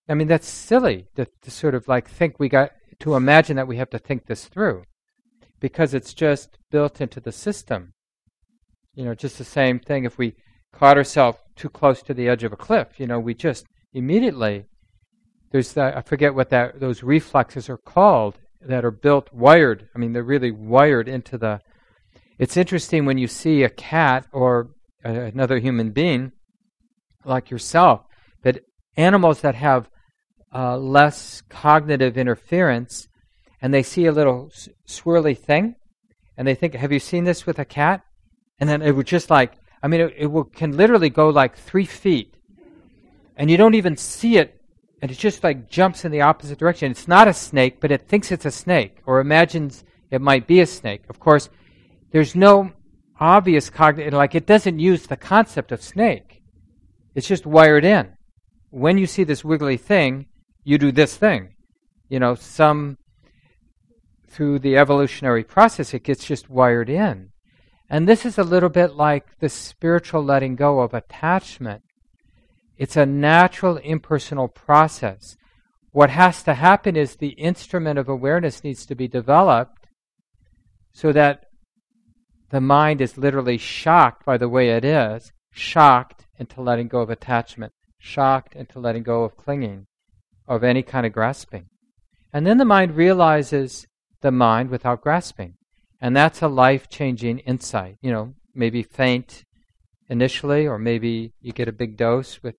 I mean, that's silly to, to sort of like think we got to imagine that we have to think this through because it's just built into the system. You know, just the same thing if we caught ourselves too close to the edge of a cliff, you know, we just immediately there's that, I forget what that those reflexes are called that are built wired. I mean, they're really wired into the. It's interesting when you see a cat or another human being like yourself that animals that have uh, less cognitive interference and they see a little swirly thing and they think, Have you seen this with a cat? And then it would just like, I mean, it, it will, can literally go like three feet and you don't even see it and it just like jumps in the opposite direction. It's not a snake, but it thinks it's a snake or imagines it might be a snake. Of course, there's no obvious cognitive, like it doesn't use the concept of snake. It's just wired in. When you see this wiggly thing, you do this thing. You know, some, through the evolutionary process, it gets just wired in. And this is a little bit like the spiritual letting go of attachment. It's a natural impersonal process. What has to happen is the instrument of awareness needs to be developed so that the mind is literally shocked by the way it is, shocked into letting go of attachment, shocked into letting go of clinging, of any kind of grasping. And then the mind realizes the mind without grasping. And that's a life changing insight. You know, maybe faint initially, or maybe you get a big dose with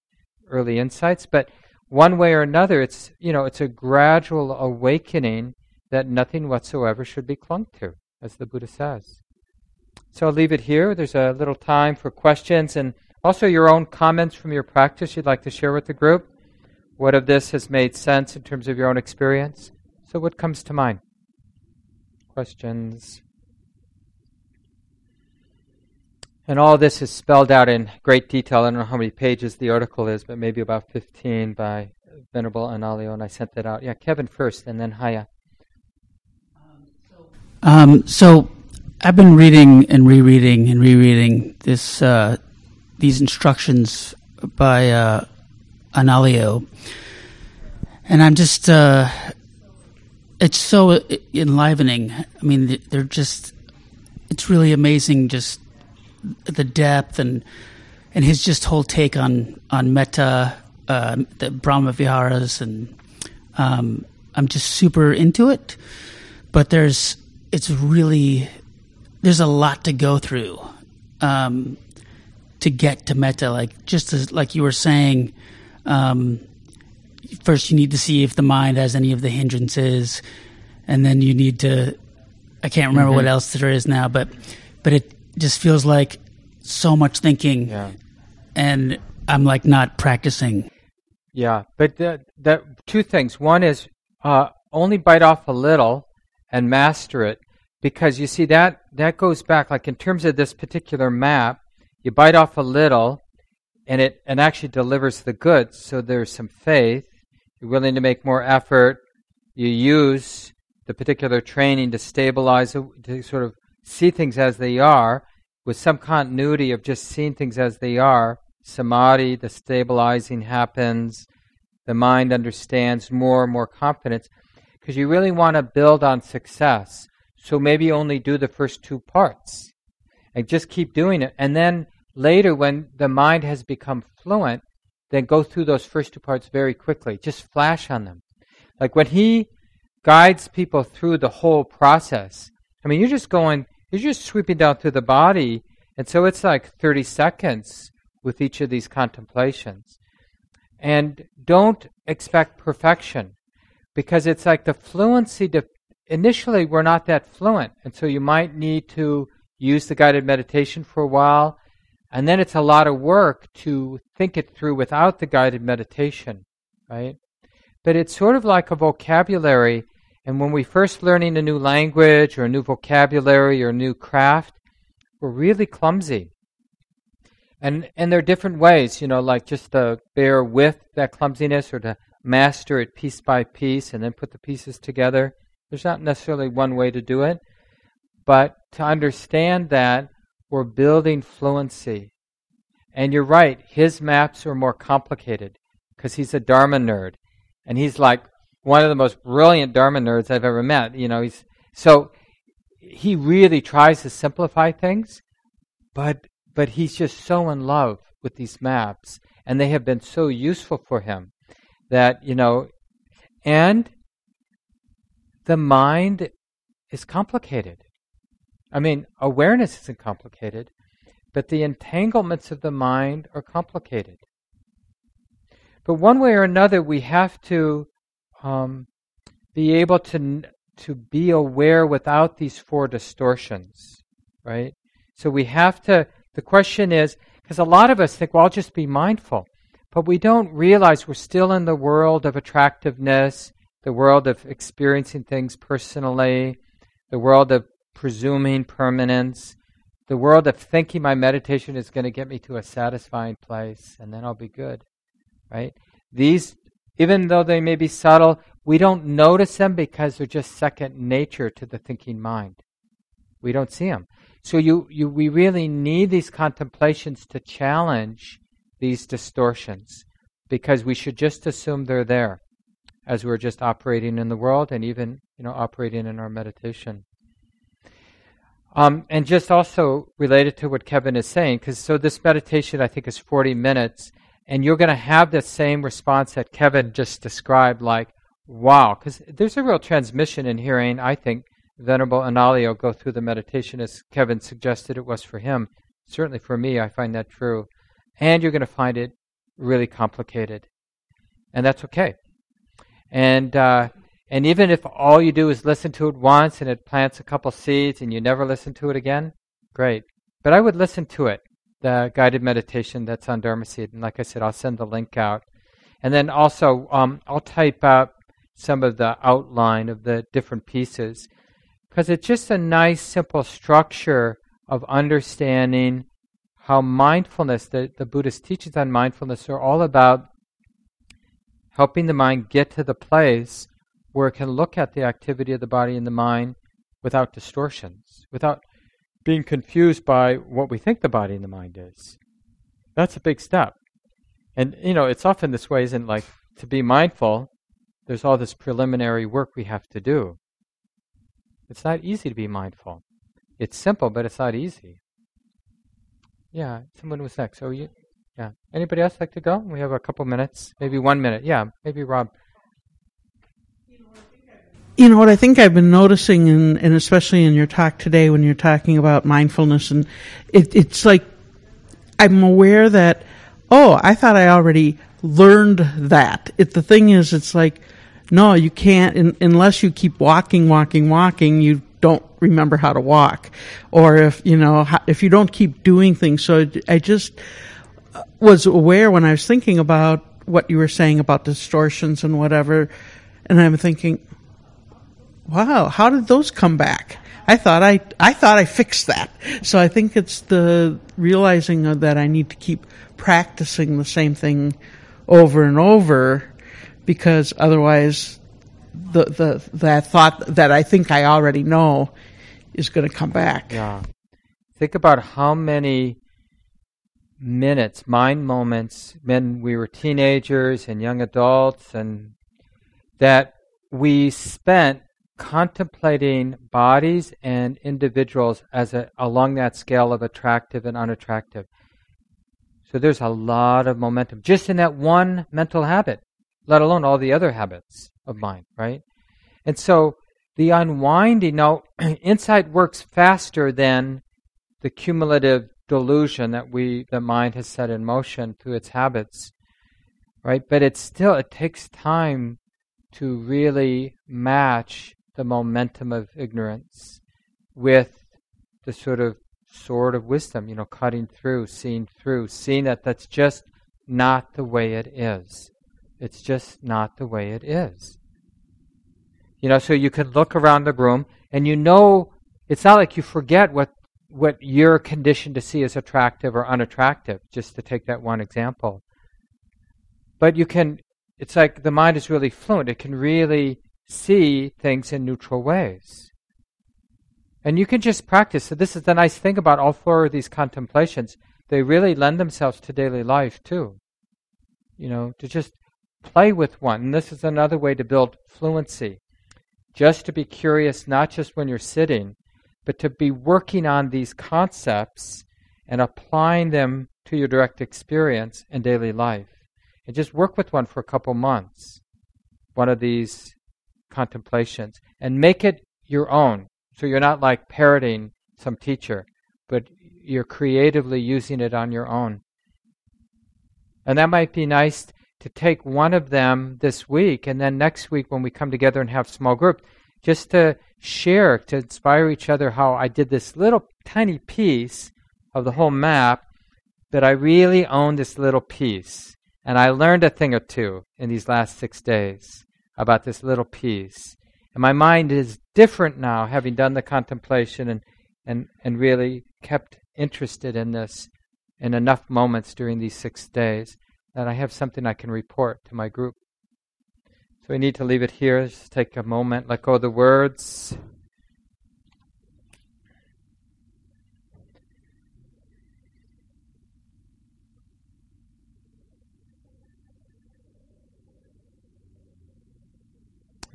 early insights, but one way or another, it's you know, it's a gradual awakening that nothing whatsoever should be clung to, as the Buddha says. So I'll leave it here. There's a little time for questions and also your own comments from your practice you'd like to share with the group. What of this has made sense in terms of your own experience? So, what comes to mind? Questions? And all this is spelled out in great detail. I don't know how many pages the article is, but maybe about 15 by Venerable Analayo, and I sent that out. Yeah, Kevin first, and then Haya. Um, so I've been reading and rereading and rereading this uh, these instructions by uh, Analayo, and I'm just uh, it's so enlivening. I mean, they're just it's really amazing just the depth and and his just whole take on on metta uh, the Brahma Viharas, and um, I'm just super into it. But there's it's really there's a lot to go through um, to get to metta. Like just as like you were saying, um, first you need to see if the mind has any of the hindrances, and then you need to. I can't remember mm-hmm. what else there is now, but but it just feels like so much thinking, yeah. and I'm like not practicing. Yeah, but the, the two things. One is uh, only bite off a little and master it, because you see that that goes back. Like in terms of this particular map, you bite off a little, and it and actually delivers the goods. So there's some faith. You're willing to make more effort. You use the particular training to stabilize, to sort of see things as they are, with some continuity of just seeing things as they are, samadhi, the stabilizing happens, the mind understands more and more confidence, because you really want to build on success. So maybe only do the first two parts and just keep doing it. And then later, when the mind has become fluent, then go through those first two parts very quickly. Just flash on them. Like when he guides people through the whole process, I mean, you're just going you're just sweeping down through the body. And so it's like 30 seconds with each of these contemplations. And don't expect perfection because it's like the fluency. To, initially, we're not that fluent. And so you might need to use the guided meditation for a while. And then it's a lot of work to think it through without the guided meditation, right? But it's sort of like a vocabulary and when we're first learning a new language or a new vocabulary or a new craft, we're really clumsy. And and there are different ways, you know, like just to bear with that clumsiness or to master it piece by piece and then put the pieces together. There's not necessarily one way to do it, but to understand that we're building fluency. And you're right, his maps are more complicated because he's a Dharma nerd. And he's like one of the most brilliant Dharma nerds I've ever met. You know, he's so he really tries to simplify things, but but he's just so in love with these maps, and they have been so useful for him that you know And the mind is complicated. I mean, awareness isn't complicated, but the entanglements of the mind are complicated. But one way or another, we have to um, be able to to be aware without these four distortions, right? So we have to. The question is, because a lot of us think, well, I'll just be mindful, but we don't realize we're still in the world of attractiveness, the world of experiencing things personally, the world of presuming permanence, the world of thinking my meditation is going to get me to a satisfying place and then I'll be good right? These, even though they may be subtle, we don't notice them because they're just second nature to the thinking mind. We don't see them. So you, you, we really need these contemplations to challenge these distortions because we should just assume they're there as we're just operating in the world and even you know operating in our meditation. Um, and just also related to what Kevin is saying, because so this meditation I think is 40 minutes, and you're going to have the same response that Kevin just described, like, wow, because there's a real transmission in hearing, I think, Venerable Analayo go through the meditation as Kevin suggested it was for him. Certainly for me, I find that true. And you're going to find it really complicated. And that's okay. And, uh, and even if all you do is listen to it once and it plants a couple seeds and you never listen to it again, great. But I would listen to it the guided meditation that's on Dharma Seed. And like I said, I'll send the link out. And then also, um, I'll type up some of the outline of the different pieces because it's just a nice, simple structure of understanding how mindfulness, the, the Buddhist teachings on mindfulness, are all about helping the mind get to the place where it can look at the activity of the body and the mind without distortions, without being confused by what we think the body and the mind is. That's a big step. And, you know, it's often this way, isn't like to be mindful, there's all this preliminary work we have to do. It's not easy to be mindful. It's simple, but it's not easy. Yeah, someone was next. So you, yeah. Anybody else like to go? We have a couple minutes, maybe one minute. Yeah, maybe Rob. You know what I think I've been noticing, and, and especially in your talk today, when you're talking about mindfulness, and it, it's like I'm aware that oh, I thought I already learned that. It, the thing is, it's like no, you can't in, unless you keep walking, walking, walking. You don't remember how to walk, or if you know if you don't keep doing things. So I just uh, was aware when I was thinking about what you were saying about distortions and whatever, and I'm thinking wow, how did those come back? I thought I, I thought I fixed that. So I think it's the realizing that I need to keep practicing the same thing over and over because otherwise the, the, that thought that I think I already know is going to come back. Yeah. Think about how many minutes, mind moments, when we were teenagers and young adults and that we spent contemplating bodies and individuals as a, along that scale of attractive and unattractive. So there's a lot of momentum just in that one mental habit, let alone all the other habits of mind, right? And so the unwinding, now, <clears throat> insight works faster than the cumulative delusion that we, the mind has set in motion through its habits, right? But it still, it takes time to really match the momentum of ignorance with the sort of sword of wisdom, you know, cutting through, seeing through, seeing that that's just not the way it is. It's just not the way it is. You know, so you can look around the room and you know it's not like you forget what what you're conditioned to see as attractive or unattractive, just to take that one example. But you can it's like the mind is really fluent. It can really see things in neutral ways. And you can just practice. So, this is the nice thing about all four of these contemplations. They really lend themselves to daily life, too. You know, to just play with one. And this is another way to build fluency. Just to be curious, not just when you're sitting, but to be working on these concepts and applying them to your direct experience and daily life. And just work with one for a couple months one of these contemplations and make it your own. So you're not like parroting some teacher, but you're creatively using it on your own. And that might be nice to take one of them this week, and then next week when we come together and have small group, just to share, to inspire each other how I did this little tiny piece of the whole map, but I really own this little piece. And I learned a thing or two in these last six days about this little piece. And my mind is different now, having done the contemplation and, and, and really kept interested in this in enough moments during these six days that I have something I can report to my group. So we need to leave it here. Just take a moment, let go of the words.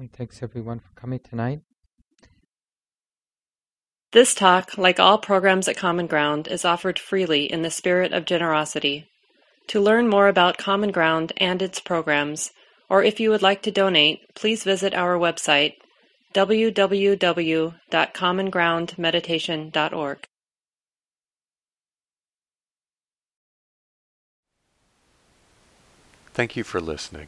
And thanks everyone for coming tonight. This talk, like all programs at Common Ground, is offered freely in the spirit of generosity. To learn more about Common Ground and its programs, or if you would like to donate, please visit our website www.commongroundmeditation.org. Thank you for listening.